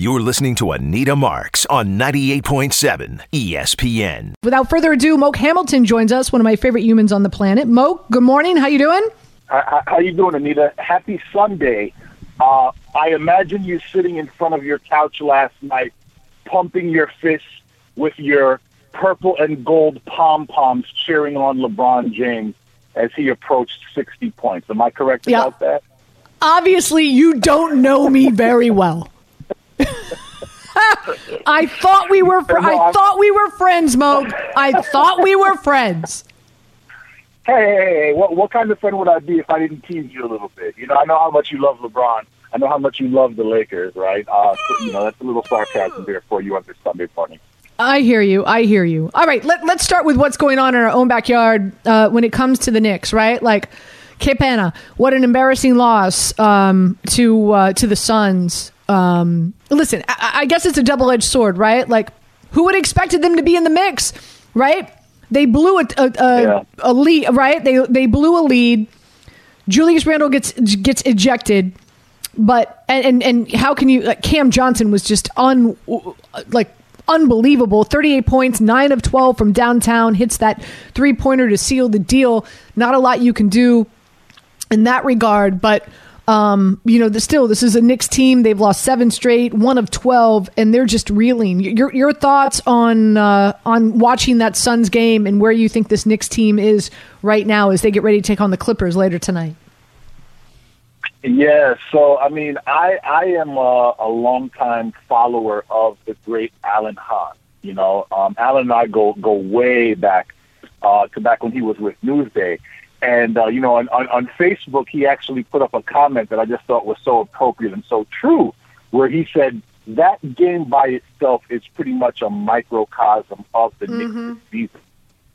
You're listening to Anita Marks on 98.7 ESPN. Without further ado, Moke Hamilton joins us, one of my favorite humans on the planet. Moke, good morning. How you doing? How, how you doing, Anita? Happy Sunday. Uh, I imagine you sitting in front of your couch last night, pumping your fists with your purple and gold pom poms, cheering on LeBron James as he approached 60 points. Am I correct Yeah. about that? Obviously, you don't know me very well. I thought we were. Fr- I thought we were friends, Moke. I thought we were friends. Hey, hey, hey, what, what kind of friend would I be if I didn't tease you a little bit? You know, I know how much you love LeBron. I know how much you love the Lakers, right? Uh, so, you know, that's a little sarcasm there for you on this Sunday morning. I hear you. I hear you. All right, let, let's start with what's going on in our own backyard uh, when it comes to the Knicks, right? Like, Capana, what an embarrassing loss um, to uh, to the Suns. Um, listen, I, I guess it's a double edged sword, right? Like, who would have expected them to be in the mix, right? They blew a a, a, Yeah. a lead, right? They they blew a lead. Julius Randle gets gets ejected, but and and, and how can you? Like Cam Johnson was just un like unbelievable. Thirty eight points, nine of twelve from downtown. Hits that three pointer to seal the deal. Not a lot you can do in that regard, but. Um, you know, the, still, this is a Knicks team. They've lost seven straight, one of twelve, and they're just reeling. Your your thoughts on uh, on watching that Suns game and where you think this Knicks team is right now as they get ready to take on the Clippers later tonight? Yeah, so I mean, I I am a, a longtime follower of the great Alan Hahn. You know, um, Alan and I go go way back uh, to back when he was with Newsday, and uh, you know, on, on on Facebook, he actually put up a comment that I just thought was so appropriate and so true, where he said that game by itself is pretty much a microcosm of the Knicks season.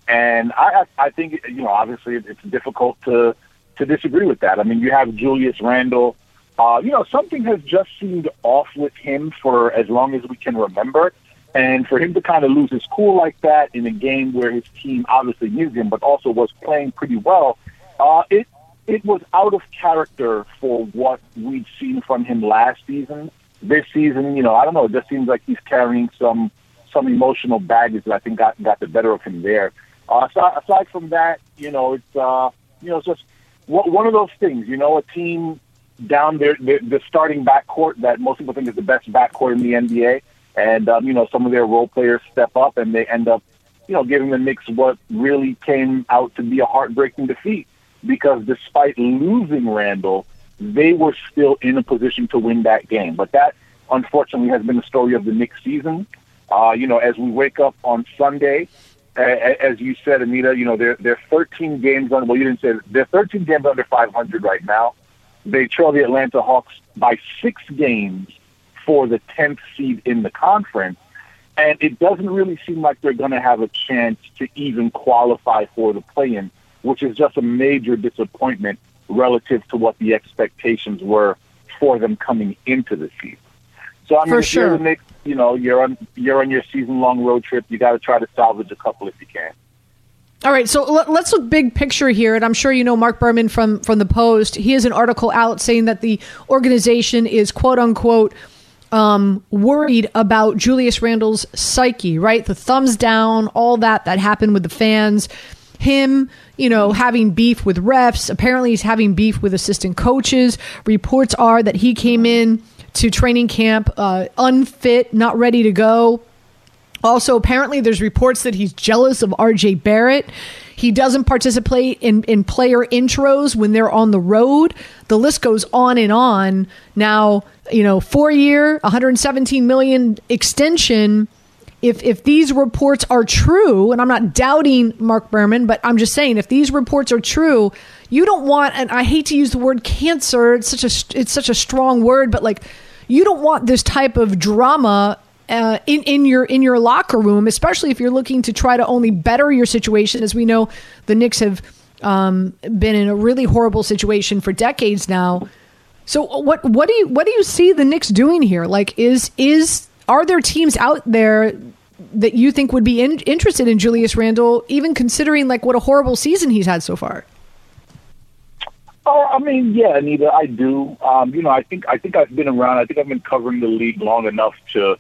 And I, I I think you know, obviously, it's difficult to to disagree with that. I mean, you have Julius Randle. Uh, you know, something has just seemed off with him for as long as we can remember. And for him to kind of lose his cool like that in a game where his team obviously needed him, but also was playing pretty well, uh, it it was out of character for what we'd seen from him last season. This season, you know, I don't know. It just seems like he's carrying some some emotional baggage that I think got got the better of him there. Uh, aside, aside from that, you know, it's uh, you know, it's just one of those things. You know, a team down there, the, the starting backcourt that most people think is the best backcourt in the NBA, and um, you know, some of their role players step up and they end up, you know, giving the Knicks what really came out to be a heartbreaking defeat. Because despite losing Randle, they were still in a position to win that game. But that, unfortunately, has been the story of the Knicks season. Uh, you know, as we wake up on Sunday, as you said, Anita, you know, they're, they're 13 games on, well, you didn't say, they're 13 games under 500 right now. They trail the Atlanta Hawks by six games for the 10th seed in the conference. And it doesn't really seem like they're going to have a chance to even qualify for the play-in, which is just a major disappointment relative to what the expectations were for them coming into the season. So I mean, For sure. Knicks, you know, you're on you're on your season-long road trip. You got to try to salvage a couple if you can. All right, so let- let's look big picture here, and I'm sure you know Marc Berman from from the Post. He has an article out saying that the organization is quote unquote um, worried about Julius Randle's psyche. Right, the thumbs down, all that that happened with the fans. Him, you know, having beef with refs. Apparently, he's having beef with assistant coaches. Reports are that he came in to training camp uh, unfit, not ready to go. Also, apparently, there's reports that he's jealous of RJ Barrett. He doesn't participate in, in player intros when they're on the road. The list goes on and on. Now, you know, four year, 117 million extension. If if these reports are true, and I'm not doubting Marc Berman, but I'm just saying if these reports are true, you don't want. And I hate to use the word cancer. It's such a it's such a strong word, but like you don't want this type of drama uh, in in your in your locker room, especially if you're looking to try to only better your situation. As we know, the Knicks have um, been in a really horrible situation for decades now. So what what do you what do you see the Knicks doing here? Like, is is are there teams out there that you think would be in, interested in Julius Randle, even considering like what a horrible season he's had so far? Oh, I mean, yeah, Anita, I do. Um, you know, I think I think I've been around. I think I've been covering the league long enough to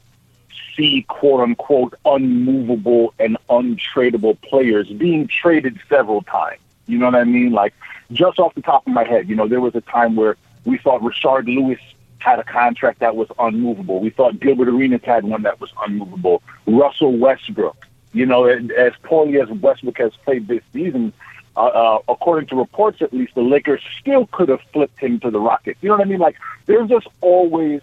see quote unquote unmovable and untradeable players being traded several times. You know what I mean? Like just off the top of my head, you know, there was a time where we thought Rashard Lewis had a contract that was unmovable. We thought Gilbert Arenas had one that was unmovable. Russell Westbrook, you know, as poorly as Westbrook has played this season, uh, uh, according to reports at least, the Lakers still could have flipped him to the Rockets. You know what I mean? Like, there's just always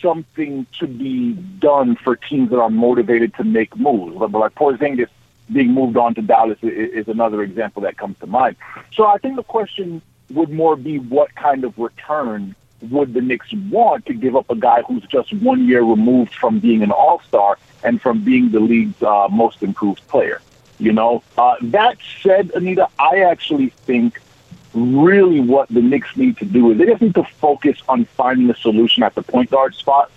something to be done for teams that are motivated to make moves. But like Porzingis being moved on to Dallas is, another example that comes to mind. So I think the question would more be what kind of return would the Knicks want to give up a guy who's just one year removed from being an All Star and from being the league's uh, most improved player? You know, uh, that said, Anita, I actually think really what the Knicks need to do is they just need to focus on finding a solution at the point guard spot.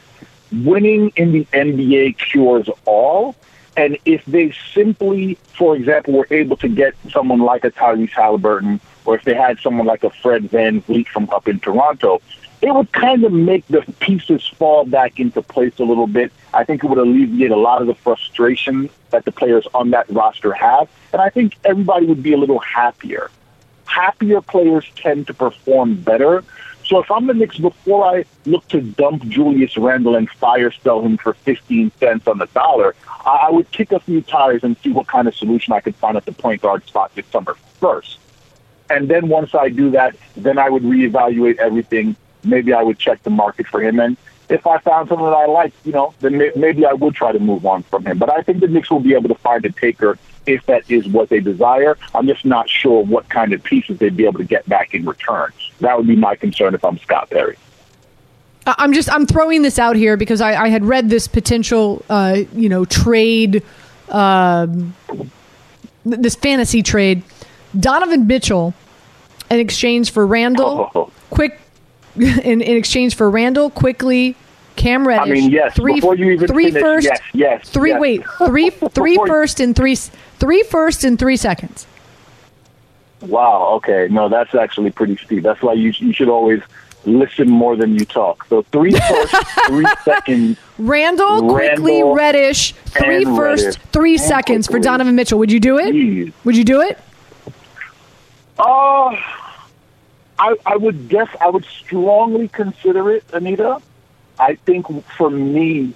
Winning in the NBA cures all. And if they simply, for example, were able to get someone like a Tyrese Halliburton, or if they had someone like a Fred Van VanVleet from up in Toronto, it would kind of make the pieces fall back into place a little bit. I think it would alleviate a lot of the frustration that the players on that roster have. And I think everybody would be a little happier happier players tend to perform better. So if I'm the Knicks, before I look to dump Julius Randle and fire sell him for 15 cents on the dollar, I would kick a few tires and see what kind of solution I could find at the point guard spot this summer first. And then once I do that, then I would reevaluate everything. Maybe I would check the market for him. And if I found something that I like, you know, then maybe I would try to move on from him. But I think the Knicks will be able to find a taker if that is what they desire. I'm just not sure what kind of pieces they'd be able to get back in return. That would be my concern if I'm Scott Perry. I'm just I'm throwing this out here because I, I had read this potential uh, you know trade um, this fantasy trade Donovan Mitchell in exchange for Randle, oh. quick in, in exchange for Randle Quickley Cam Reddish. I mean, yes. Three, before you even three finish, first, yes, yes. Three yes. wait, three three first and three three first and three seconds. Wow. Okay. No, that's actually pretty steep. That's why you you should always listen more than you talk. So three first, three seconds. Randle Quickley Reddish, three first, Reddish. three and seconds Quickley. for Donovan Mitchell. Would you do it? Jeez. Would you do it? Uh, I I would guess I would strongly consider it, Anita. I think for me,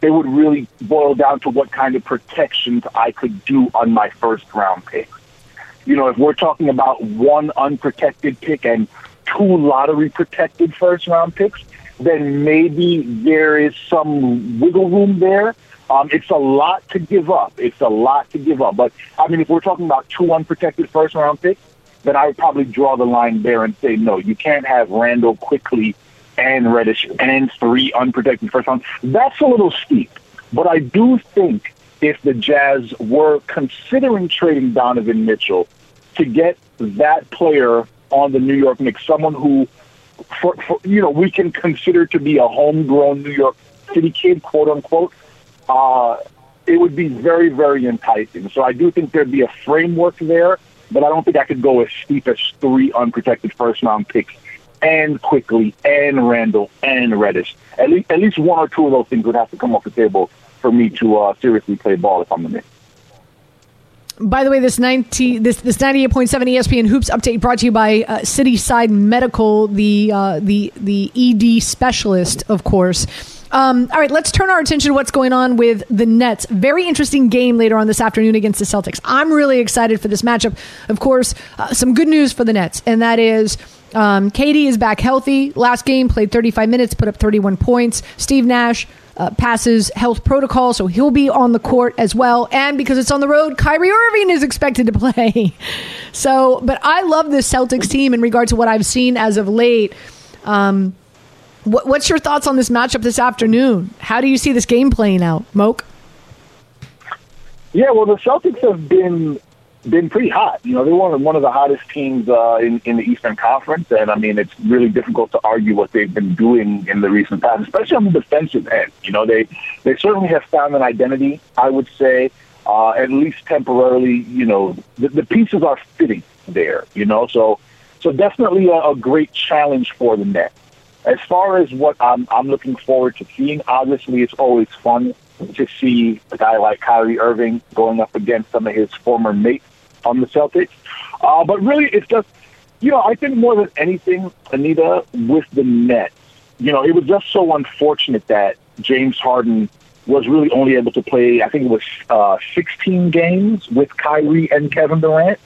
it would really boil down to what kind of protections I could do on my first round pick. You know, if we're talking about one unprotected pick and two lottery protected first round picks, then maybe there is some wiggle room there. Um, it's a lot to give up. It's a lot to give up. But I mean, if we're talking about two unprotected first round picks, then I would probably draw the line there and say, no, you can't have Randle Quickley and Reddish and three unprotected first round. That's a little steep. But I do think if the Jazz were considering trading Donovan Mitchell to get that player on the New York Knicks, someone who, for, for you know, we can consider to be a homegrown New York City kid, quote unquote, uh, it would be very, very enticing. So I do think there'd be a framework there, but I don't think I could go as steep as three unprotected first round picks and Quickley and Randle and Reddish. At least at least one or two of those things would have to come off the table for me to uh, seriously play ball if I'm the Knicks. By the way, this ninety this this ninety eight point seven ESPN Hoops update brought to you by uh, Cityside Medical, the uh, the the ED specialist, of course. Um, all right, let's turn our attention to what's going on with the Nets. Very interesting game later on this afternoon against the Celtics. I'm really excited for this matchup. Of course, uh, some good news for the Nets, and that is um, KD is back healthy. Last game, played 35 minutes, put up 31 points. Steve Nash uh, passes health protocol, so he'll be on the court as well. And because it's on the road, Kyrie Irving is expected to play. so, but I love this Celtics team in regard to what I've seen as of late. Um, what, what's your thoughts on this matchup this afternoon? How do you see this game playing out, Moke? Yeah, well, the Celtics have been been pretty hot. You know, they're one of one of the hottest teams uh, in in the Eastern Conference, and I mean, it's really difficult to argue what they've been doing in the recent past, especially on the defensive end. You know, they they certainly have found an identity. I would say, uh, at least temporarily. You know, the, the pieces are fitting there. You know, so So definitely a, a great challenge for the Nets. As far as what I'm, I'm looking forward to seeing, obviously it's always fun to see a guy like Kyrie Irving going up against some of his former mates on the Celtics. Uh, but really, it's just, you know, I think more than anything, Anita, with the Nets, you know, it was just so unfortunate that James Harden was really only able to play, I think it was uh, 16 games with Kyrie and Kevin Durant.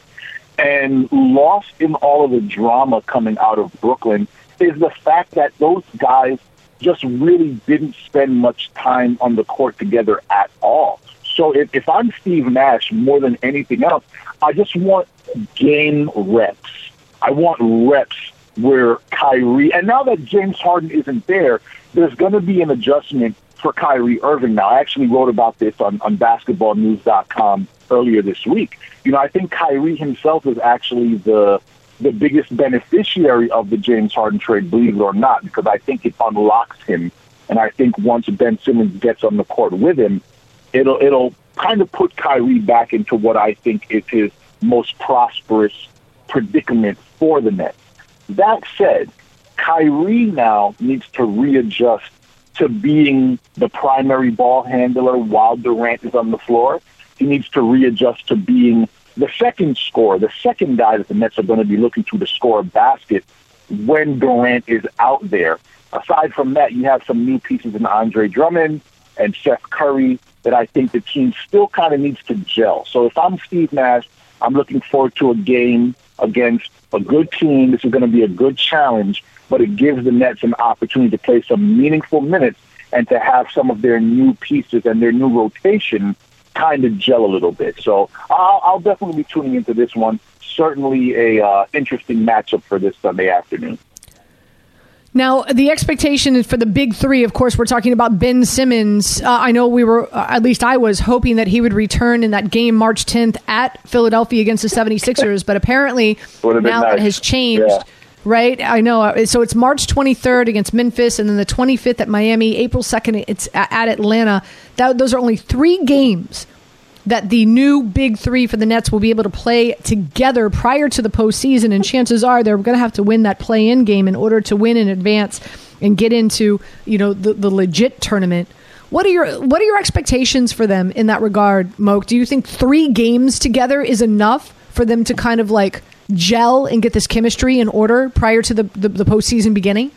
And lost in all of the drama coming out of Brooklyn is the fact that those guys just really didn't spend much time on the court together at all. So if, if I'm Steve Nash, more than anything else, I just want game reps. I want reps where Kyrie, and now that James Harden isn't there, there's going to be an adjustment for Kyrie Irving now. I actually wrote about this on, on basketballnews.com earlier this week. You know, I think Kyrie himself is actually the the biggest beneficiary of the James Harden trade, believe it or not, because I think it unlocks him. And I think once Ben Simmons gets on the court with him, it'll it'll kind of put Kyrie back into what I think is his most prosperous predicament for the Nets. That said, Kyrie now needs to readjust to being the primary ball handler while Durant is on the floor. He needs to readjust to being the second scorer, the second guy that the Nets are going to be looking to to score a basket when Durant is out there. Aside from that, you have some new pieces in Andre Drummond and Seth Curry that I think the team still kind of needs to gel. So if I'm Steve Nash, I'm looking forward to a game against a good team. This is going to be a good challenge, but it gives the Nets an opportunity to play some meaningful minutes and to have some of their new pieces and their new rotation kind of gel a little bit. So I'll, I'll definitely be tuning into this one. Certainly a uh, interesting matchup for this Sunday afternoon. Now, the expectation is for the big three. Of course, we're talking about Ben Simmons. Uh, I know we were, uh, at least I was, hoping that he would return in that game March 10th at Philadelphia against the 76ers, but apparently now nice. that has changed. Yeah. Right, I know. Uh, so it's March 23rd against Memphis, and then the 25th at Miami. April 2nd, it's at Atlanta. That, those are only three games that the new big three for the Nets will be able to play together prior to the postseason, and chances are they're going to have to win that play-in game in order to win in advance and get into you know the, the legit tournament. What are your what are your expectations for them in that regard, Moke? Do you think three games together is enough for them to kind of like gel and get this chemistry in order prior to the the, the postseason beginning?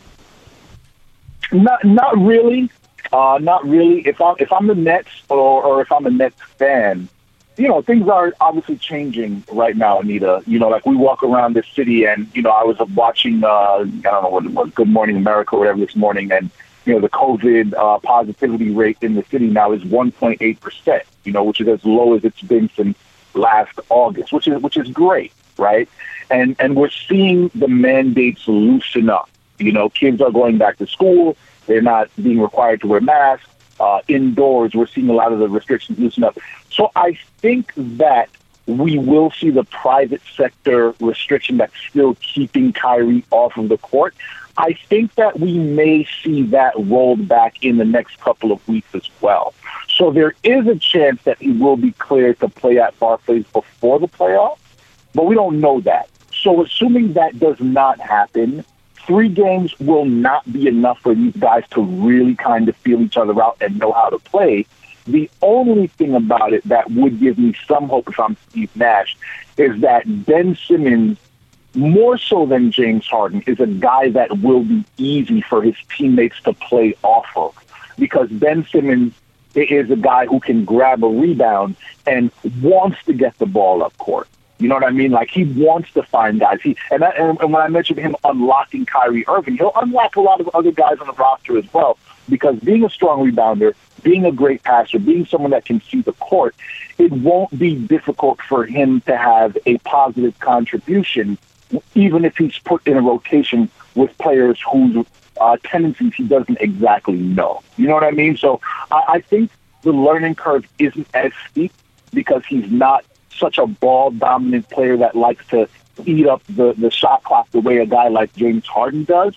Not not really. Uh, not really. If I'm if I'm the Nets or, or if I'm a Nets fan, you know, things are obviously changing right now, Anita. You know, like we walk around this city, and you know, I was watching, uh, I don't know what, what Good Morning America or whatever this morning, and you know, the COVID uh, positivity rate in the city now is 1.8 percent. You know, which is as low as it's been since last August, which is which is great, right? And and we're seeing the mandates loosen up. You know, kids are going back to school they're not being required to wear masks. Uh, indoors, we're seeing a lot of the restrictions loosen up. So I think that we will see the private sector restriction that's still keeping Kyrie off of the court. I think that we may see that rolled back in the next couple of weeks as well. So there is a chance that he will be cleared to play at Barclays before the playoffs, but we don't know that. So assuming that does not happen, three games will not be enough for these guys to really kind of feel each other out and know how to play. The only thing about it that would give me some hope if I'm Steve Nash is that Ben Simmons, more so than James Harden, is a guy that will be easy for his teammates to play off of. Because Ben Simmons is a guy who can grab a rebound and wants to get the ball up court. You know what I mean? Like he wants to find guys. He and, that, and when I mentioned him unlocking Kyrie Irving, he'll unlock a lot of other guys on the roster as well. Because being a strong rebounder, being a great passer, being someone that can see the court, it won't be difficult for him to have a positive contribution, even if he's put in a rotation with players whose uh, tendencies he doesn't exactly know. You know what I mean? So I, I think the learning curve isn't as steep because he's not such a ball dominant player that likes to eat up the, the shot clock the way a guy like James Harden does.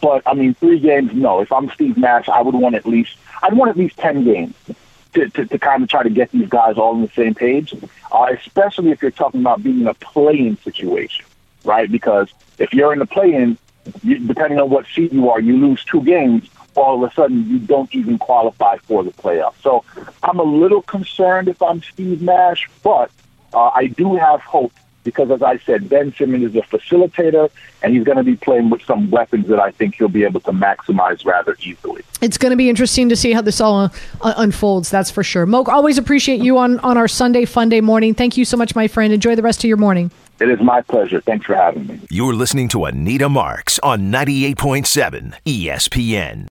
But I mean, three games, no. If I'm Steve Nash, I would want at least I'd want at least ten games to, to, to kind of try to get these guys all on the same page, uh, especially if you're talking about being in a playing situation. right? Because if you're in the play-in, you, depending on what seed you are, you lose two games. All of a sudden, you don't even qualify for the playoffs. So I'm a little concerned if I'm Steve Nash, but uh, I do have hope because, as I said, Ben Simmons is a facilitator, and he's going to be playing with some weapons that I think he'll be able to maximize rather easily. It's going to be interesting to see how this all uh, unfolds. That's for sure. Moke, always appreciate you on on our Sunday Fun Day morning. Thank you so much, my friend. Enjoy the rest of your morning. It is my pleasure. Thanks for having me. You're listening to Anita Marks on 98.7 ESPN.